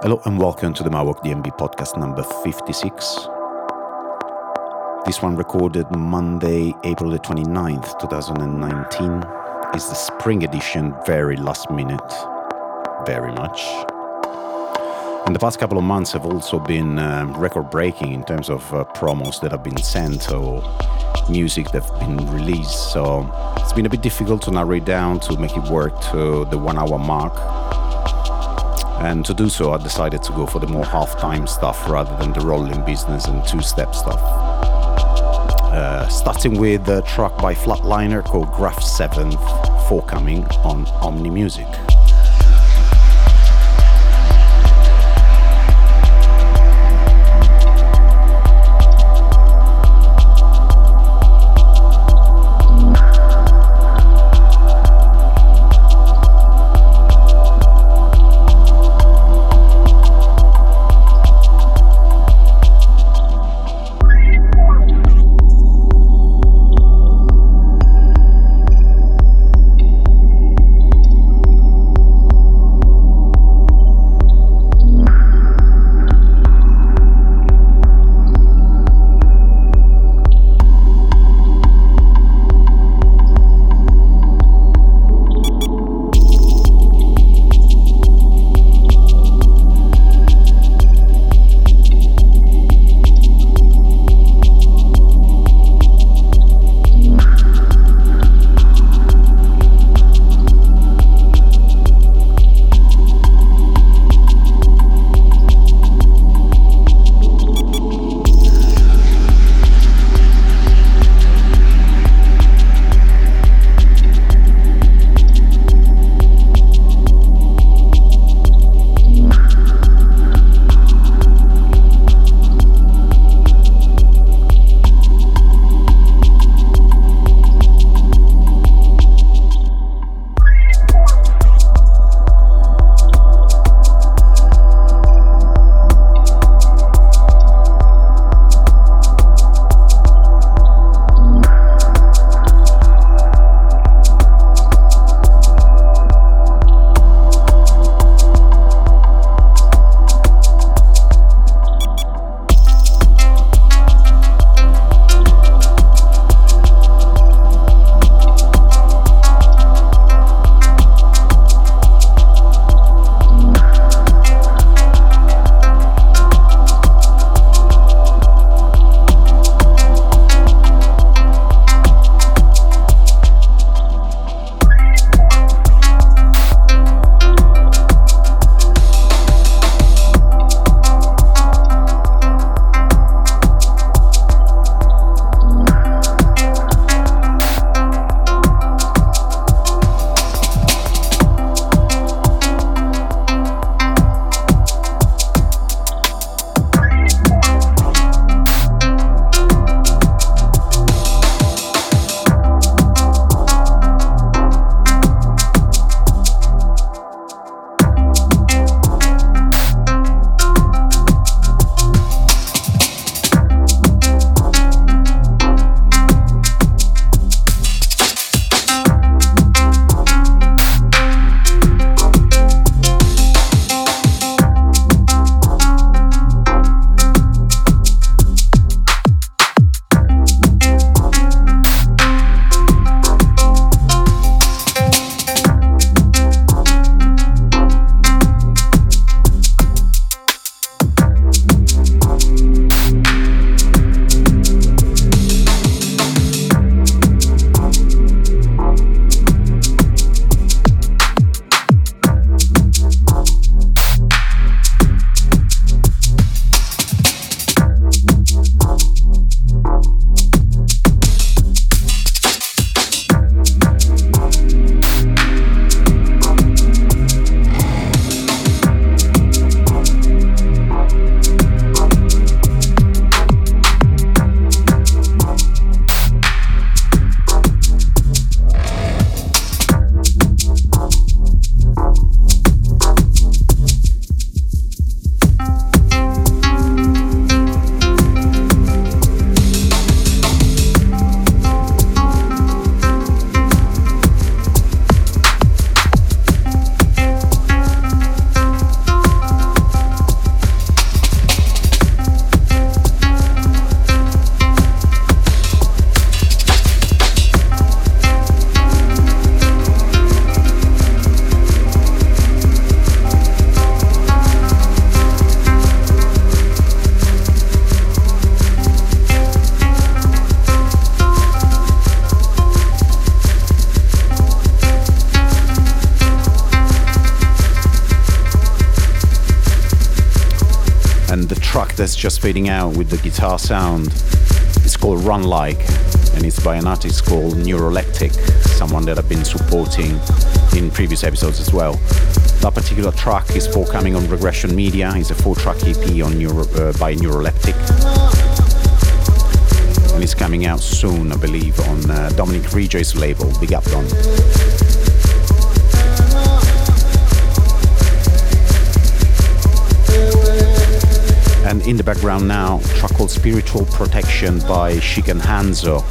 Hello and welcome to the Mawok DnB podcast number 56. This one recorded Monday, April the 29th, 2019, is the spring edition, very last minute, very much. And the past couple of months have also been um, record breaking in terms of uh, promos that have been sent or music that have been released. So it's been a bit difficult to narrow it down to make it work to the one hour mark. And to do so, I decided to go for the more half time stuff rather than the rolling business and two step stuff. Uh, starting with a track by Flatliner called Graph 7 forthcoming on Omni Music. That's just fading out with the guitar sound. It's called Run Like, and it's by an artist called Neuroleptic, someone that I've been supporting in previous episodes as well. That particular track is forthcoming on Regression Media. It's a four-track EP on Neuro, uh, by Neuroleptic, and it's coming out soon, I believe, on uh, Dominic Ridgway's label, Big Up Don. And in the background now, track called Spiritual Protection by Shiken Hanzo.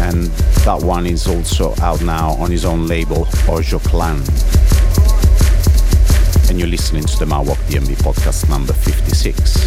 And that one is also out now on his own label, Ojo Clan. And you're listening to the Mawok DnB podcast number 56.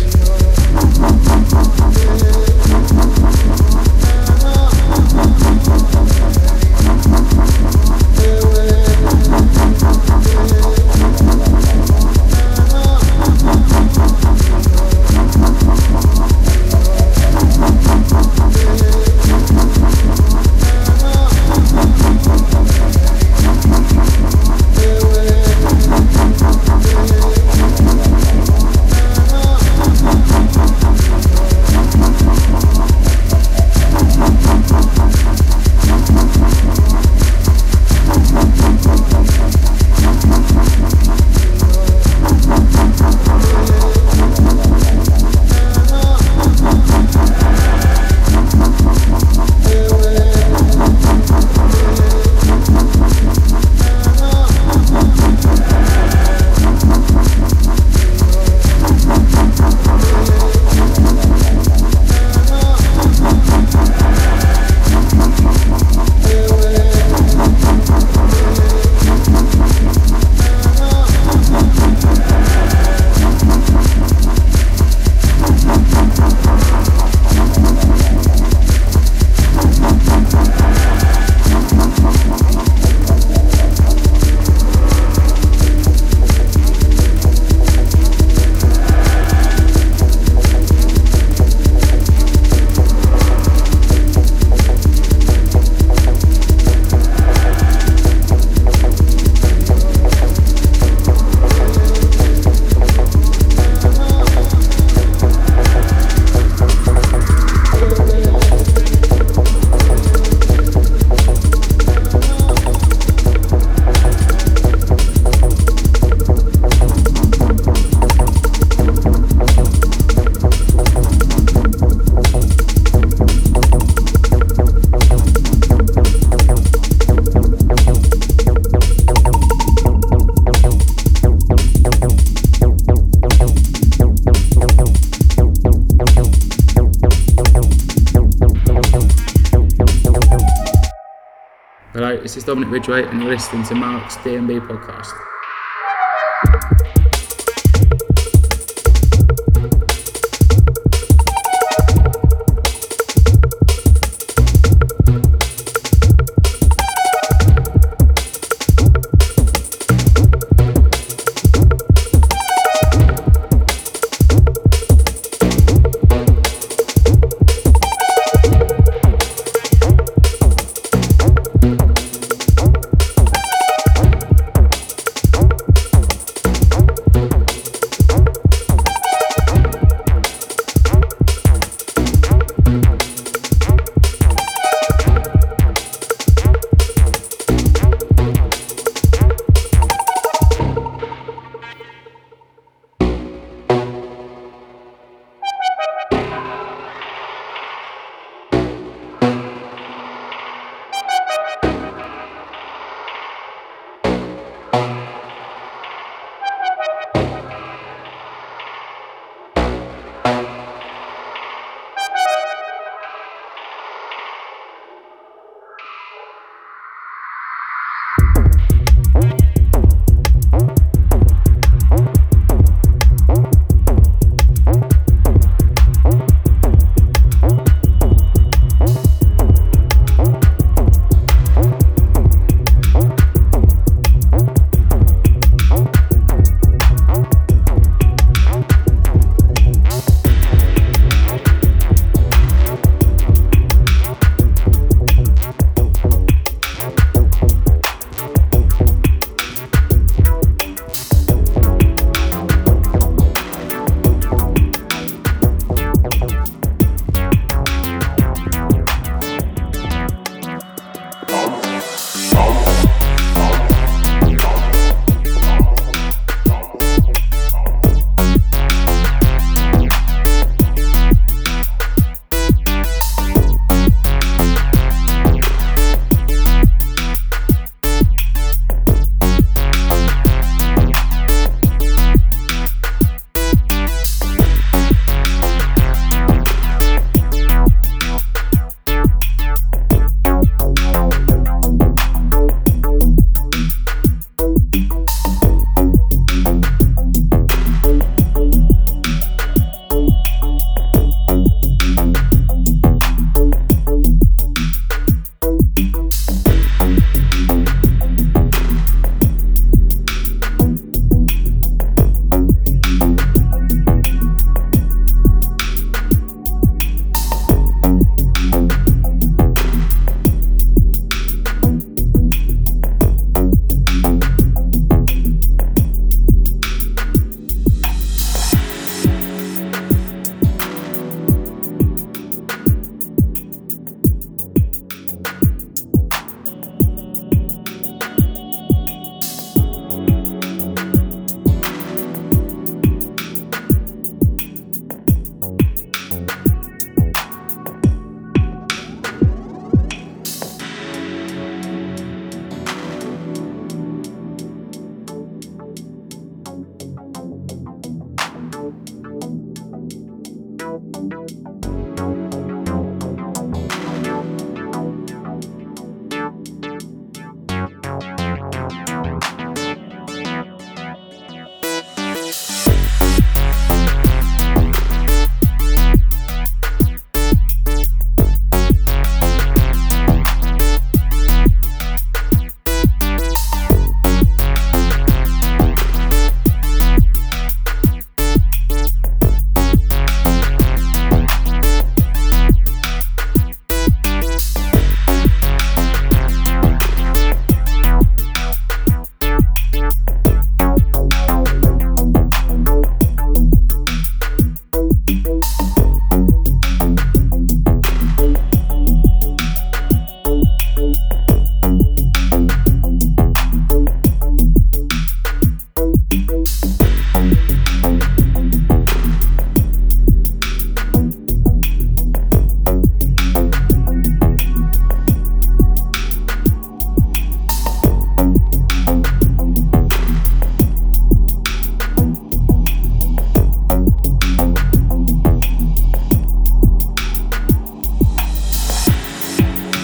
Dominic Ridgway, and you're listening to Mark's DnB podcast.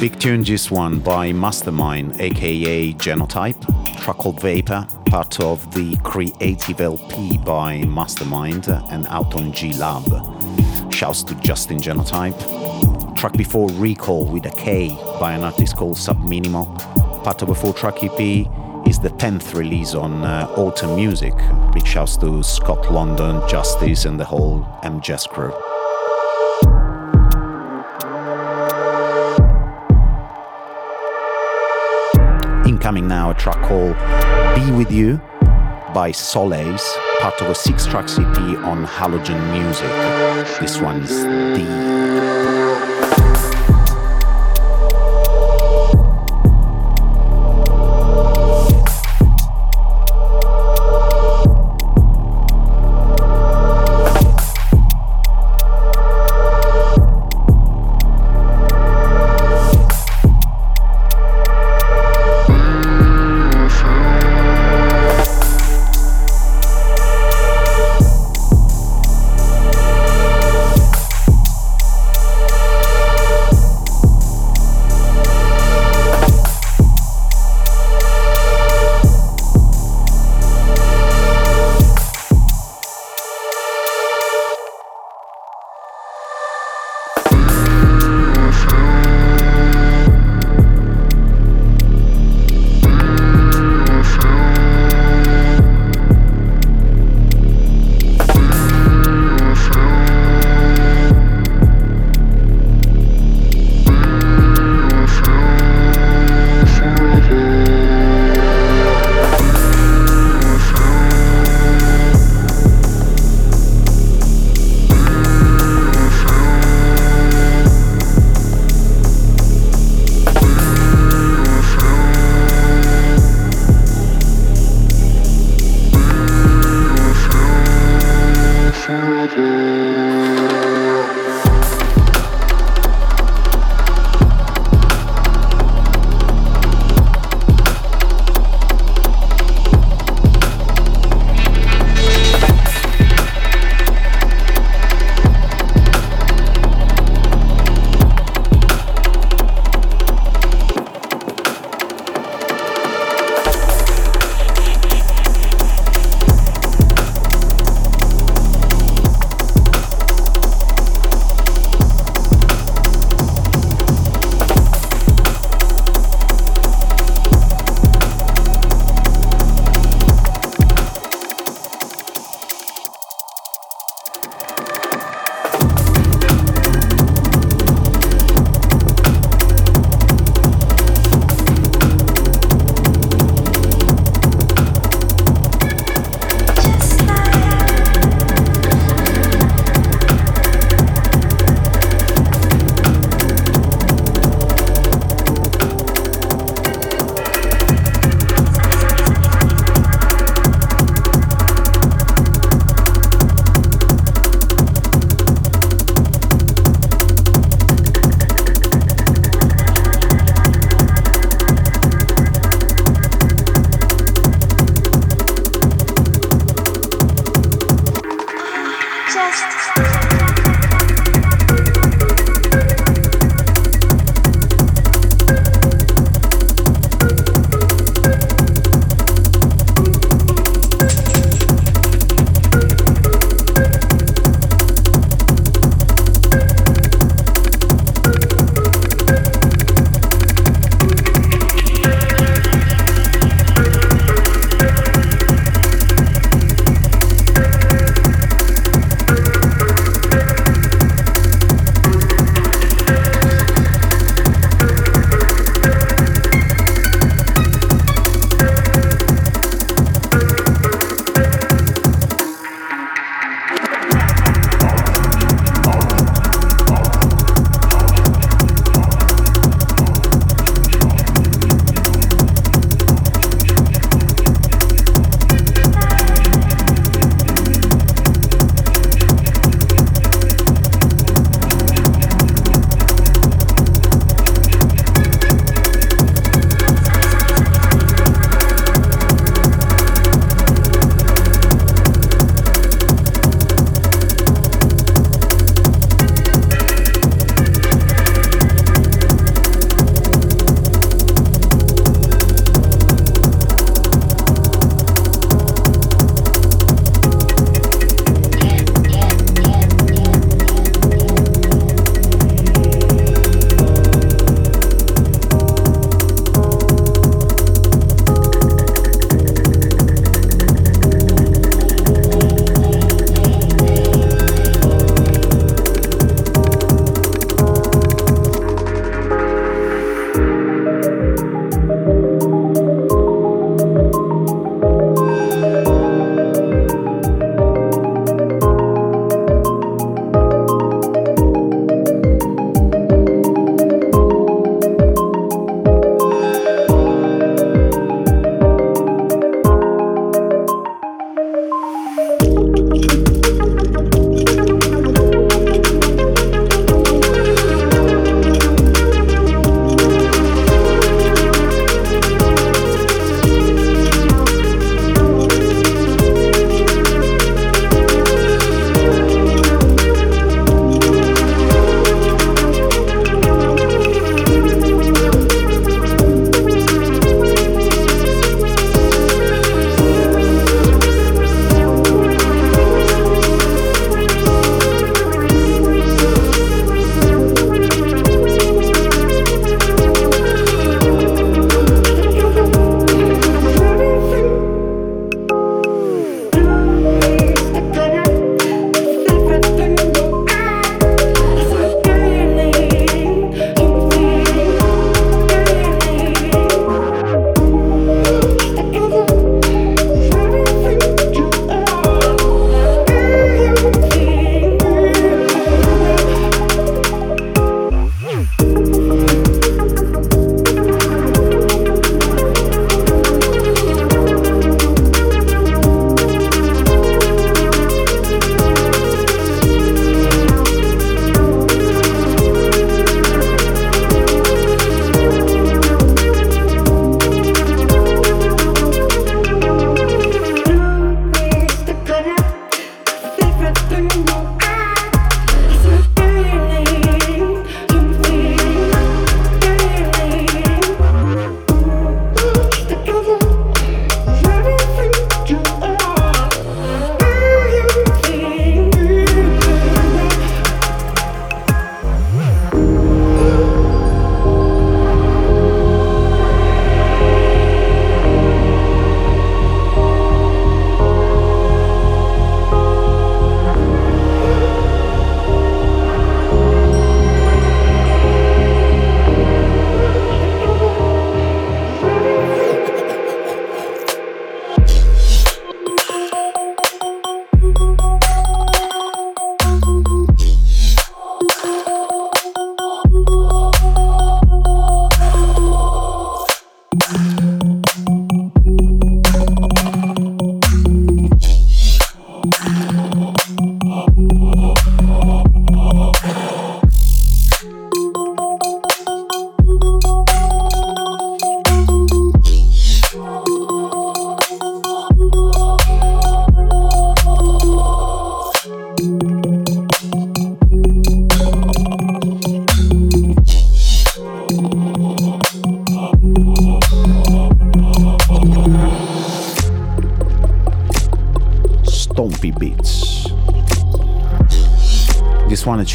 Big tune this one by Mastermind, aka Genotype, track called Vapor, part of the Creative LP by Mastermind and out on G Lab. Shouts to Justin Genotype. Track before Recall with a K by an artist called Subminimal. Part of a four track EP is the 10th release on uh, Autumn Music. Big shouts to Scott London, Justice, and the whole MJS crew. Incoming now a track called Be With You by Solace, part of a six track EP on Halogen Music. This one's D. just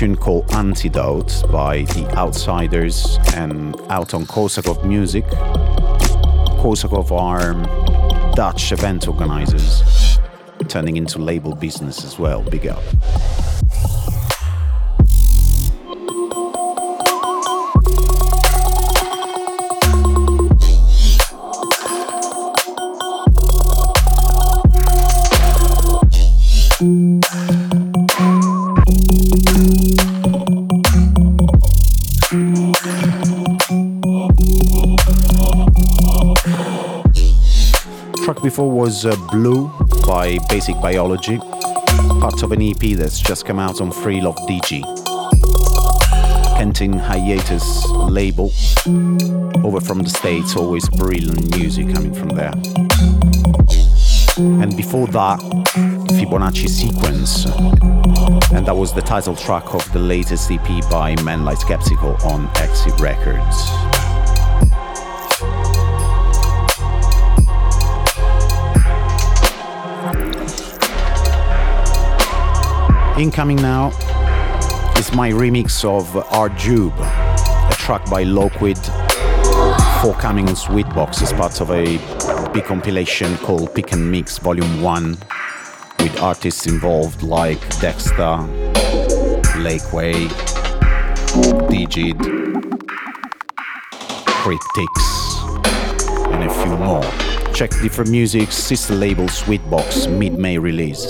tune called Antidote by The Outsiders and out on Korsakov Music. Korsakov are Dutch event organizers, turning into label business as well. Big up. Before was uh, Blue by Basic Biology, part of an EP that's just come out on Free Love DG. Kentin Hiatus label, over from the States, always brilliant music coming from there. And before that, Fibonacci Sequence, and that was the title track of the latest EP by Men Like Skeptical on Exit Records. Incoming now is my remix of Arjube, a track by Loquid, forthcoming on Sweetbox as part of a big compilation called Pick and Mix Volume 1 with artists involved like Dexter, Lakeway, Digid, Cryptics, and a few more. Check different music, sister label Sweetbox, mid May release.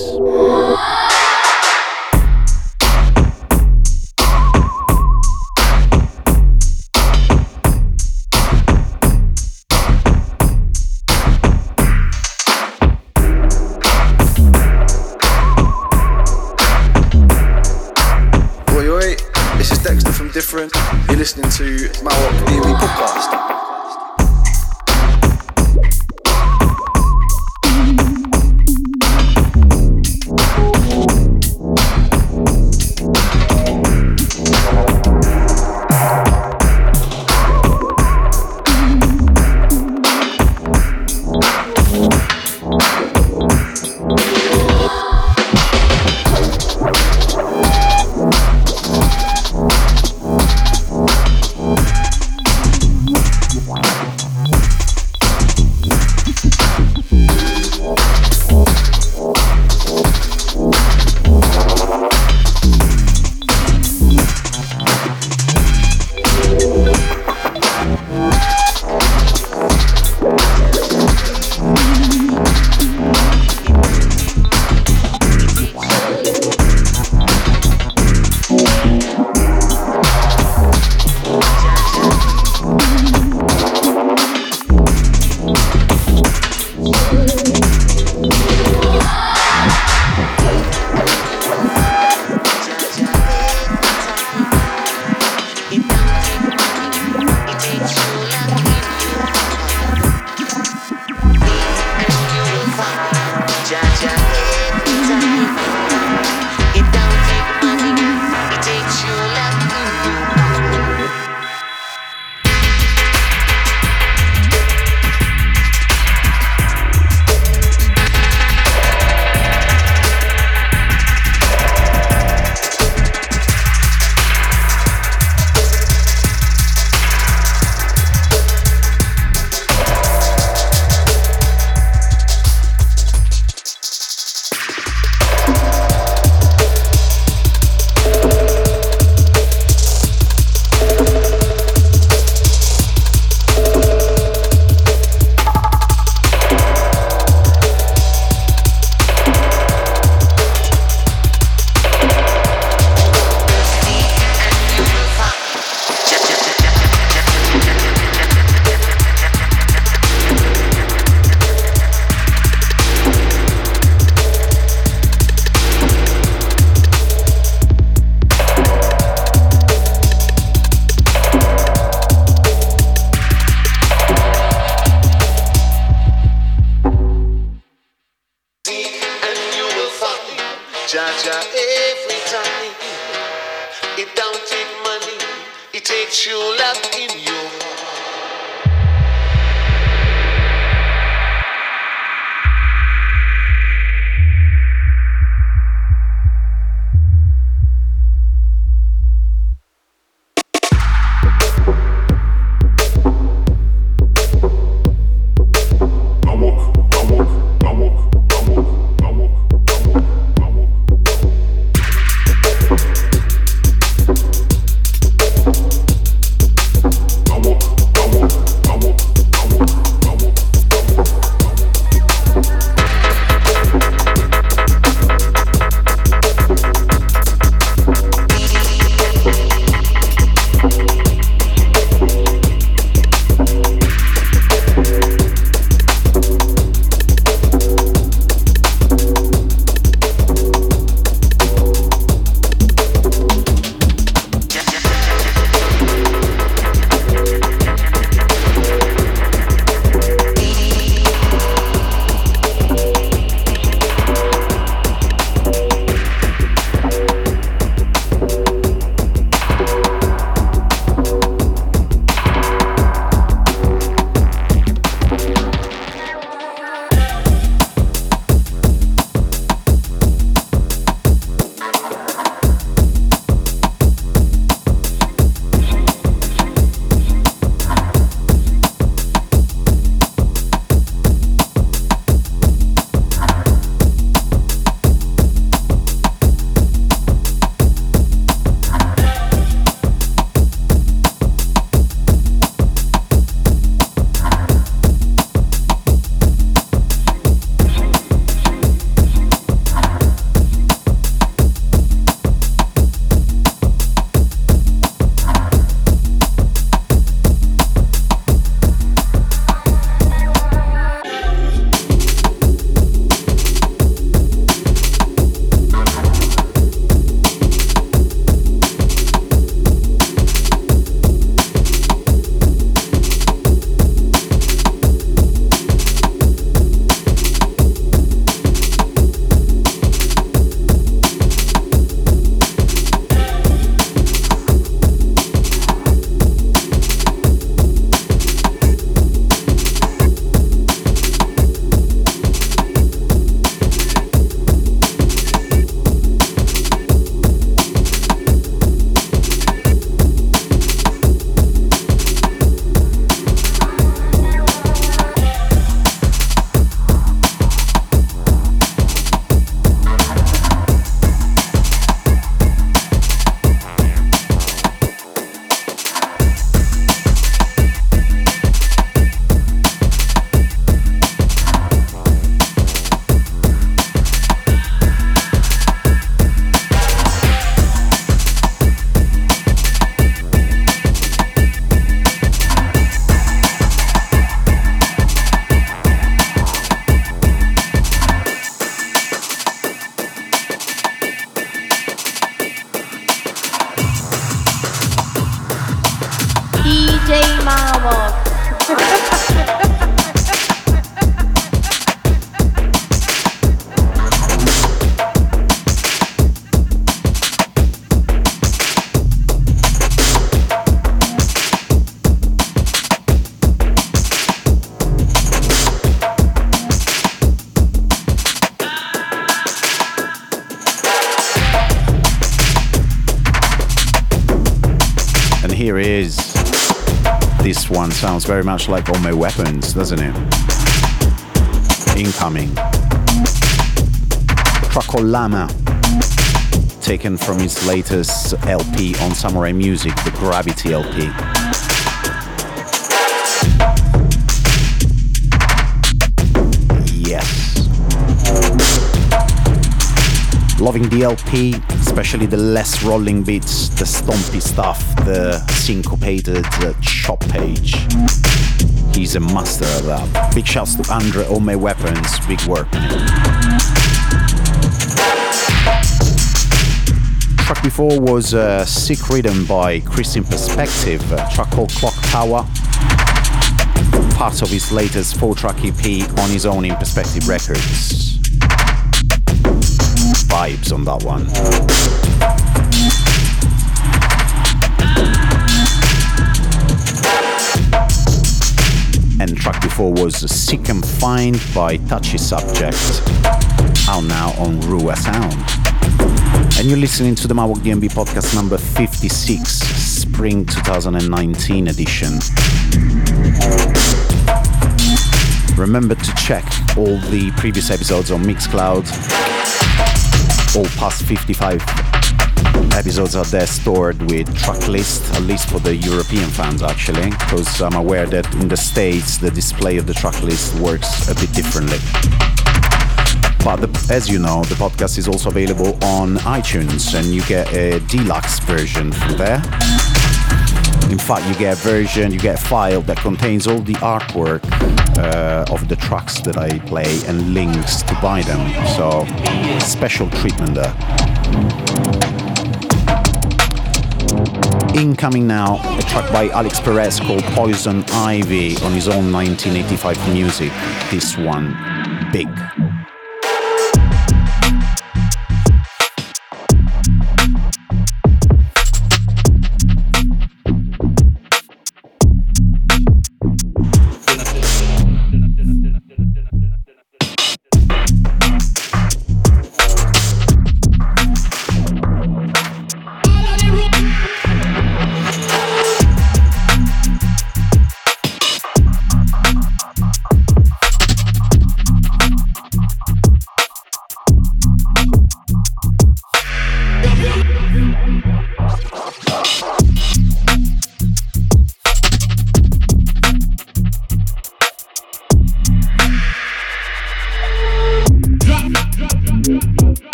Sounds very much like Homemade Weapons, doesn't it? Incoming. Tracolama, taken from his latest LP on Samurai Music, the Gravity LP. Yes. Loving the LP, especially the less rolling beats, the stompy stuff, the syncopated page. He's a master of that. Big shouts to Andre Ome Weapons, big work. Track before was uh, Sick Rhythm by Chris Inperspective, a track called Clock Tower. Part of his latest four track EP on his own Inperspective Records vibes on that one. Before was Sick and Find by Touchy Subject, out now on Rua Sound. And you're listening to the Mauoq DnB podcast number 56, Spring 2019 edition. Remember to check all the previous episodes on Mixcloud all past 55 episodes are there stored with track list, at least for the European fans actually, because I'm aware that in the States the display of the track list works a bit differently. But the, as you know, the podcast is also available on iTunes and you get a deluxe version from there. In fact, you get a version, you get a file that contains all the artwork uh, of the tracks that I play and links to buy them. So, special treatment there. Incoming now, a track by Alex Perez called Poison Ivy on his own 1985 music. This one, Big.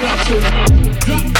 got to. Drop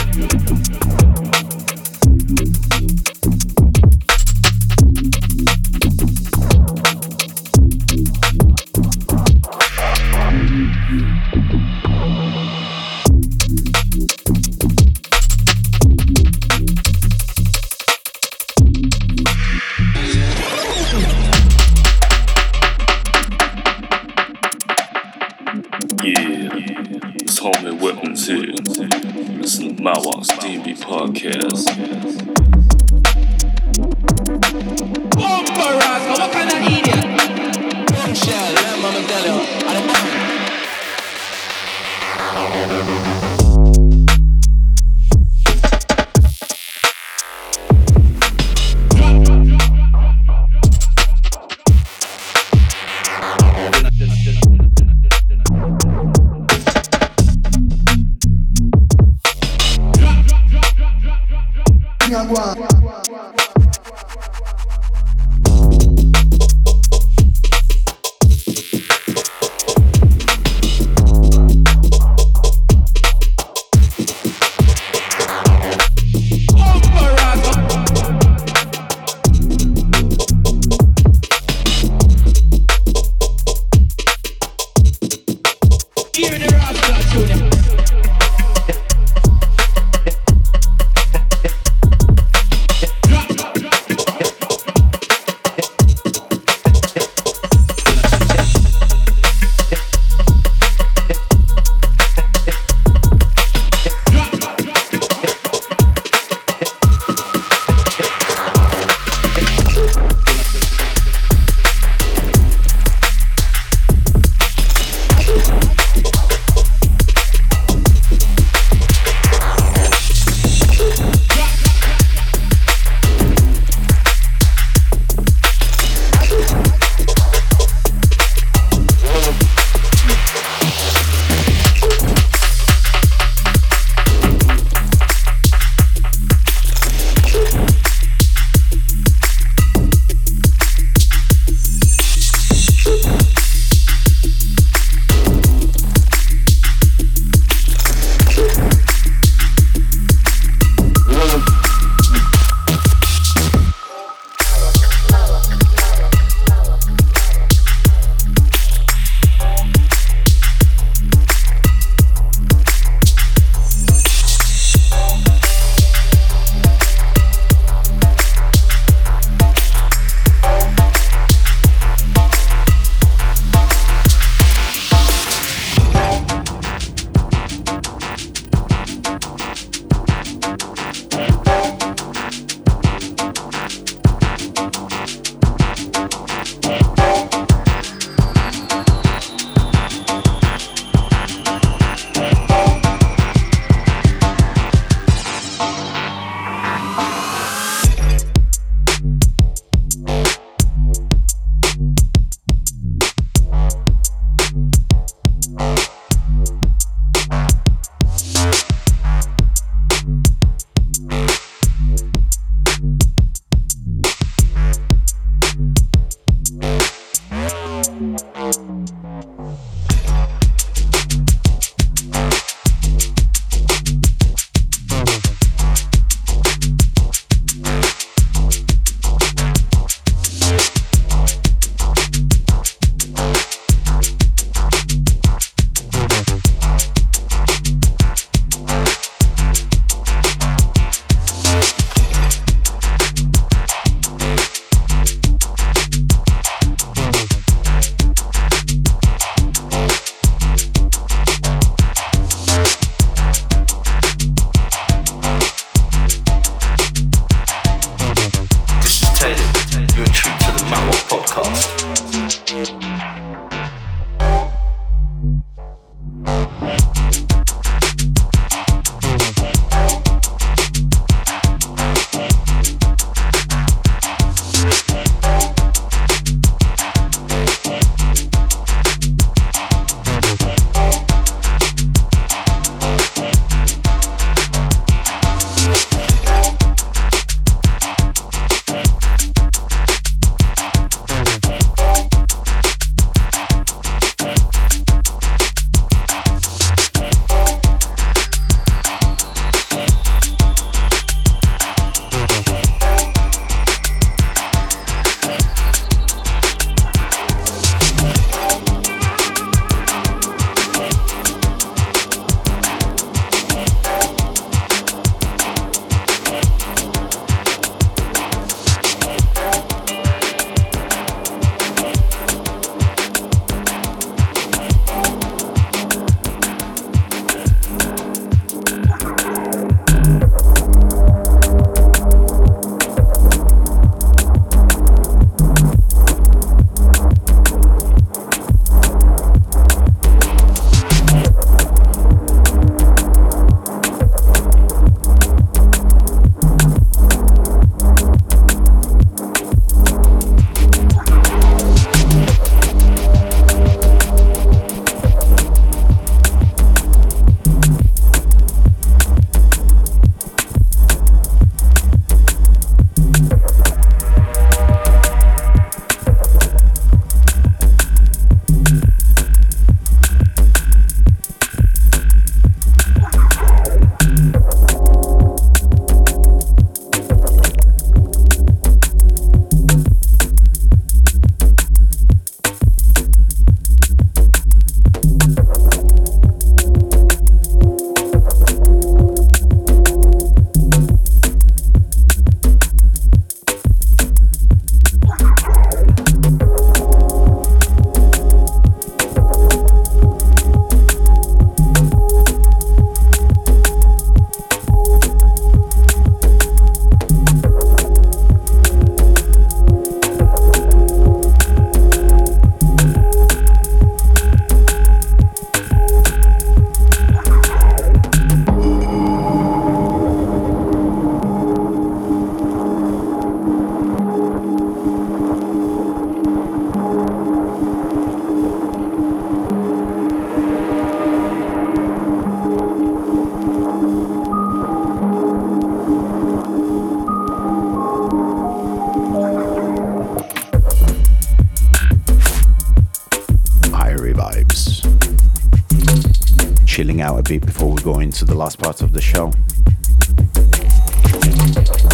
into the last part of the show.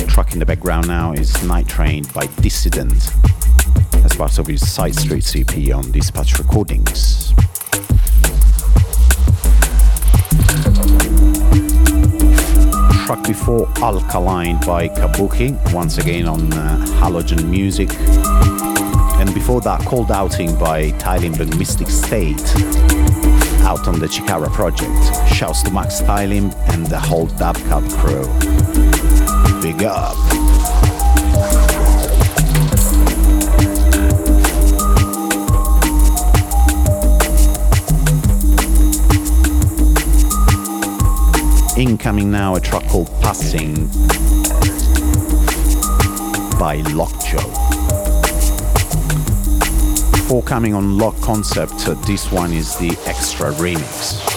Track in the background now is Night Train by Dissident as part of his Side Street EP on Dispatch Recordings. Track before Alkaline by Kabuki, once again on uh, Halogen Music. And before that, Cold Outing by Thailand and Mystic State, out on the Chikara project. Shouts to Max Thailim and the whole Dubcap crew. Big up! Incoming now a track called Passing by Lockjaw. Before coming on Lock Concept, this one is the extra remix.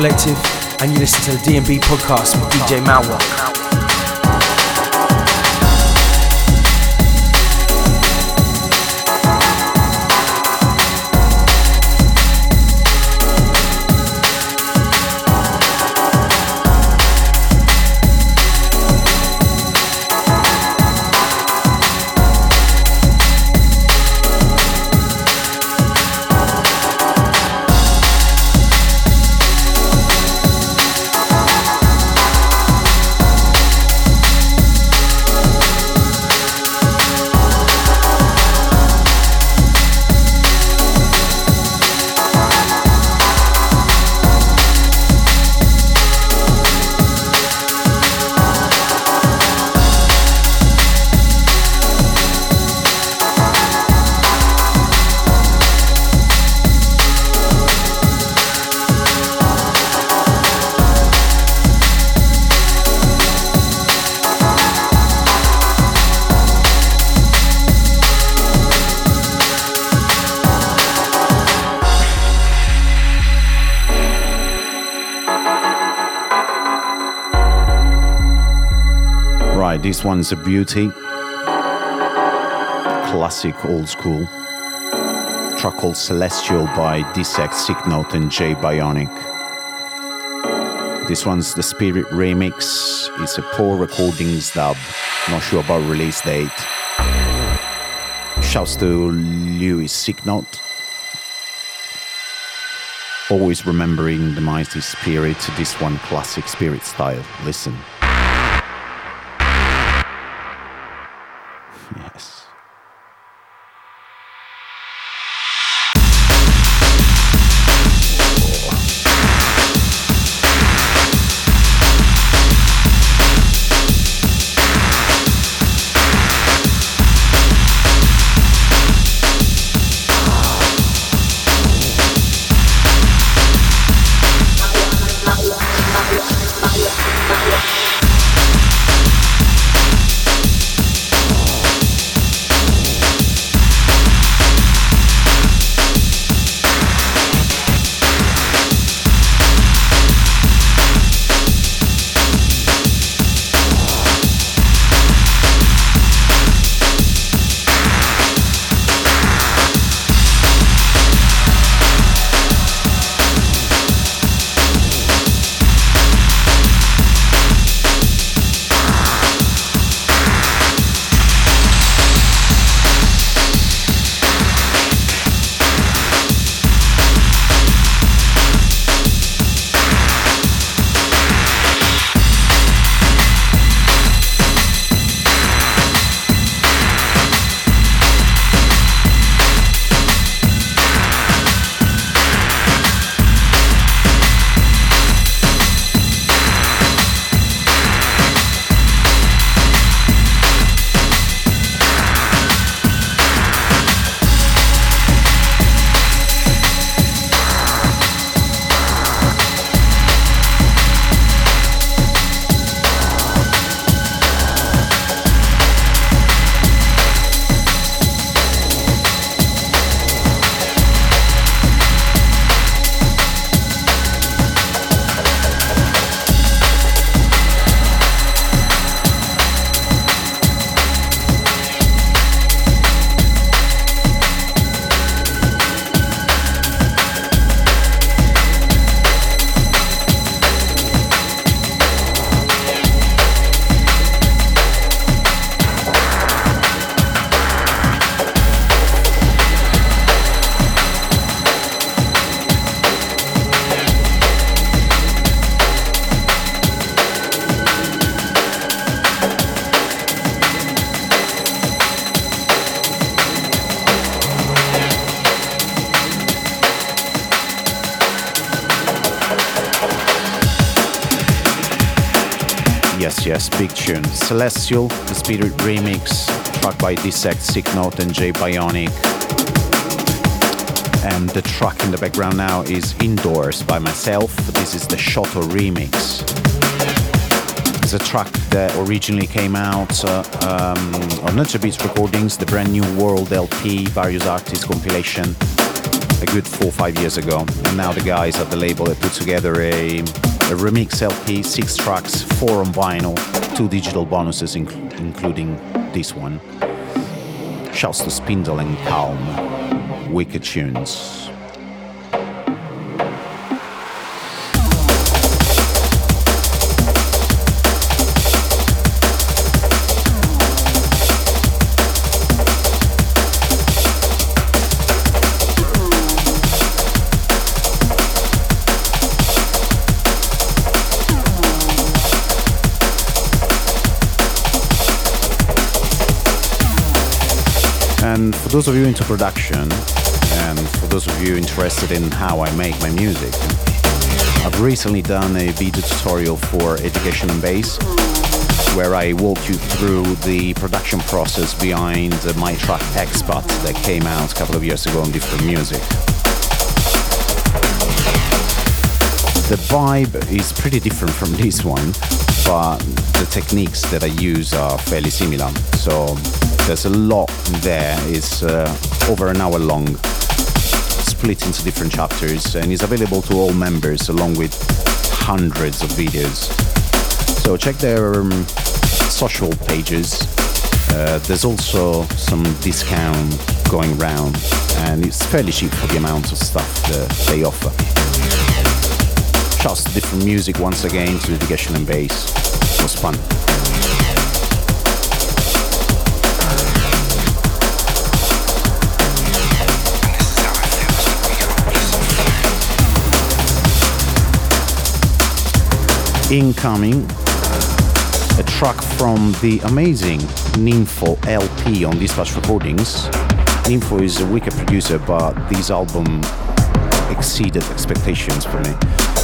Collective, and you listen to the DnB podcast with DJ Mauoq. This one's a beauty. Classic old school. Track called Celestial by Dissect, Sick Note, and J Bionic. This one's the Spirit remix. It's a poor recordings dub. Not sure about release date. Shouts to Lewis Sick Note. Always remembering the mighty spirit, this one classic spirit style. Listen. Big tune. Celestial, the Spirit remix, track by Dissect, Sick Note, and J Bionic. And the track in the background now is Indoors by myself. This is the Shoto remix. It's a track that originally came out uh, um, on Nature Beats Recordings, the brand new World LP, various artists compilation. a good four or five years ago. And now the guys at the label have put together a, a remix LP, six tracks, four on vinyl, two digital bonuses, inc- including this one. Shouts to Spindle and Calm. Wicked tunes. And for those of you into production, and for those of you interested in how I make my music, I've recently done a video tutorial for Education and Bass, where I walk you through the production process behind my track Expat that came out a couple of years ago on Different Music. The vibe is pretty different from this one, but the techniques that I use are fairly similar. So there's a lot there. It's uh, over an hour long, split into different chapters, and is available to all members along with hundreds of videos. So check their um, social pages. Uh, there's also some discount going around, and it's fairly cheap for the amount of stuff that they offer. Just different music once again to the and Bass. Was fun. Incoming, a track from the amazing Nymfo LP on Dispatch Recordings. Nymfo is a wicked producer, but this album exceeded expectations for me.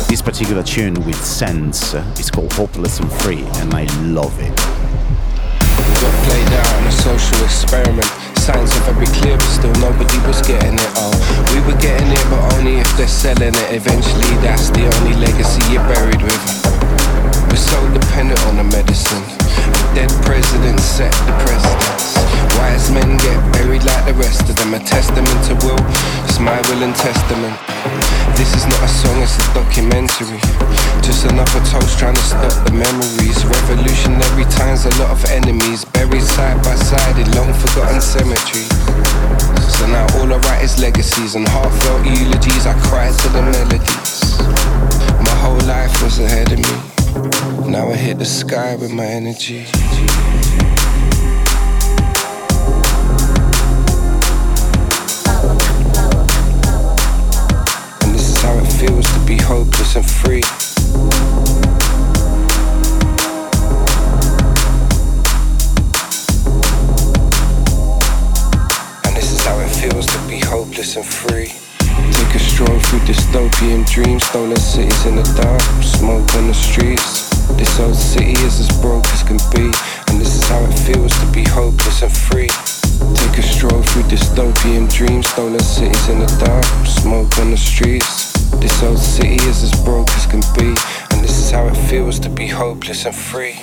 This particular tune with Sense uh, is called Hopeless and Free, and I love it. A social experiment. Signs are very clear, but still nobody was getting it. Oh, we were getting it, but only if they're selling it. Eventually, that's the only legacy you're buried with. We're so dependent on the medicine. The dead president set the precedence. Wise men get buried like the rest of them. A testament to will, it's my will and testament. This is not a song, it's a documentary. Just another toast trying to stop the memories. Revolutionary times, a lot of enemies buried side by side in long forgotten cemeteries. So now all I write is legacies and heartfelt eulogies. I cry to the melodies. My whole life was ahead of me. Now I hit the sky with my energy. Hopeless and free. And this is how it feels to be hopeless and free. Take a stroll through dystopian dreams, stolen cities in the dark, smoke on the streets. This old city is as broke as can be, and this is how it feels to be hopeless and free. Take a stroll through dystopian dreams, stolen cities in the dark, smoke on the streets. This old city is as broke as can be, and this is how it feels to be hopeless and free.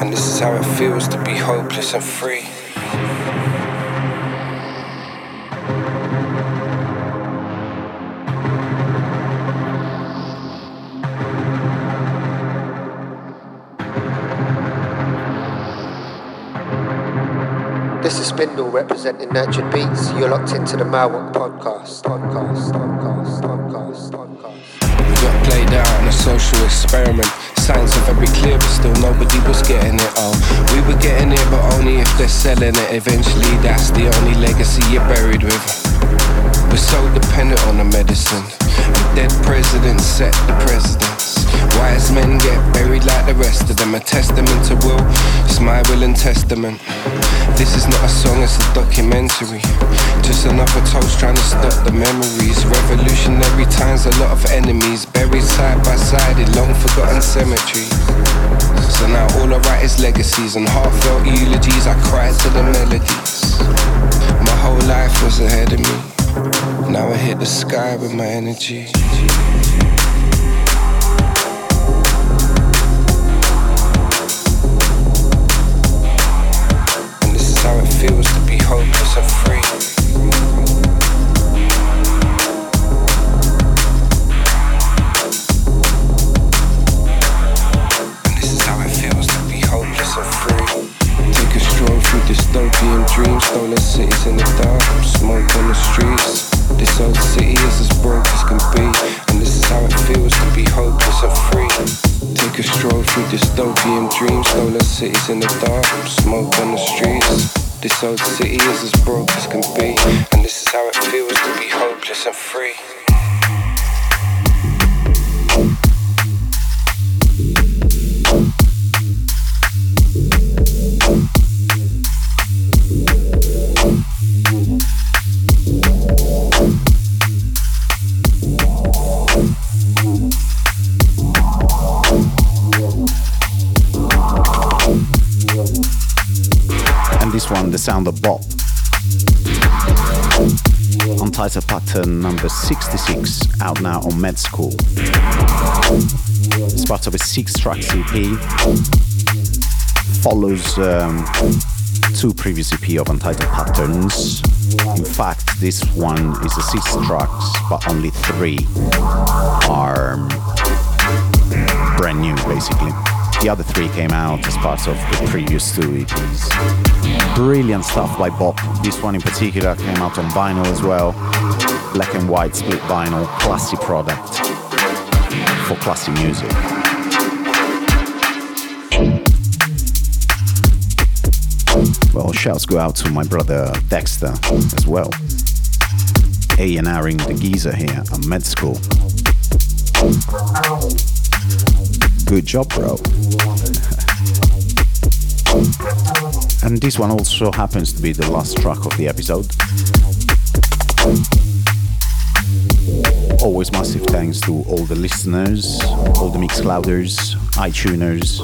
And this is how it feels to be hopeless and free. Spindle representing Nurtured Beats. You're locked into the Mauoq podcast. Podcast, podcast, podcast, podcast. We got played out in a social experiment. Signs are very clear, but still nobody was getting it. Oh, we were getting it, but only if they're selling it. Eventually, that's the only legacy you're buried with. We're so dependent on the medicine. The dead president set the precedence. Wise men get buried like the rest of them. A testament to will, it's my will and testament. This is not a song, it's a documentary. Just another toast trying to stop the memories. Revolutionary times, a lot of enemies buried side by side in long forgotten cemeteries. So now all I write is legacies and heartfelt eulogies. I cry to the melodies. My whole life was ahead of me. Now I hit the sky with my energy. Cities in the dark, smoke on the streets. This old city is as broke as can be, and this is how it feels to be hopeless and free. Sound of Bop. Untitled Pattern number 66, out now on Med School. It's part of a six track EP. Follows um, two previous EP of Untitled Patterns. In fact, this one is a six tracks, but only three are brand new, basically. The other three came out as part of the previous two EPs. Brilliant stuff by Bop. This one in particular came out on vinyl as well. Black and white split vinyl, classy product for classy music. Well, shouts go out to my brother Dexter as well. A&Ring the geezer here at Med School. Good job, bro. And this one also happens to be the last track of the episode. Always massive thanks to all the listeners, all the Mixclouders, iTuners,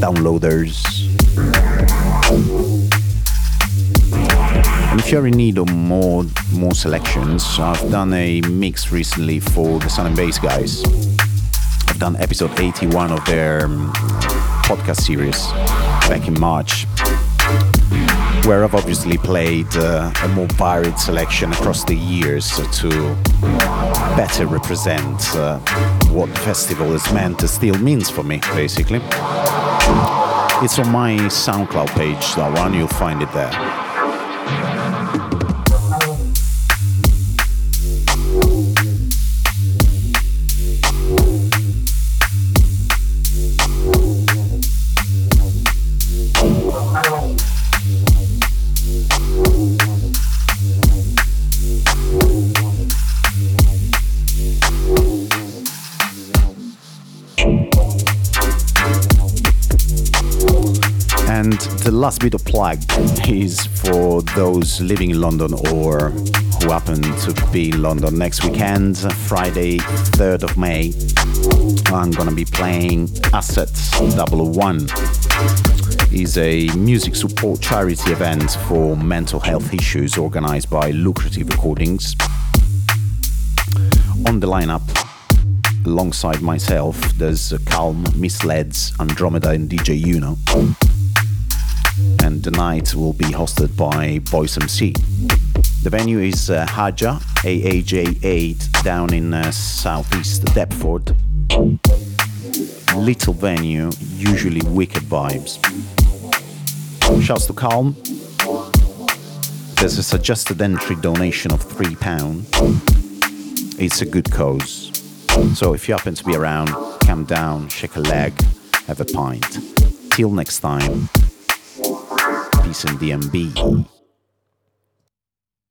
downloaders. And if you're in need of more more selections, I've done a mix recently for the Sun and Bass guys. I've done episode 81 of their um, podcast series back in March, where I've obviously played uh, a more varied selection across the years to better represent uh, what the festival is meant still means for me, basically. It's on my SoundCloud page, that one, you'll find it there. Last bit of plug is for those living in London or who happen to be in London next weekend, Friday, 3rd of May. I'm gonna be playing Asset 001. Is a music support charity event for mental health issues organized by Lucrative Recordings. On the lineup, alongside myself, there's Calm, Misleds, Andromeda, and DJ Uno and the night will be hosted by Boys MC. The venue is uh, Haja, AAJ8, down in uh, southeast Deptford. Little venue, usually wicked vibes. Shouts to Calm. There's a suggested entry donation of £3. It's a good cause. So if you happen to be around, come down, shake a leg, have a pint. Till next time, peace and DnB.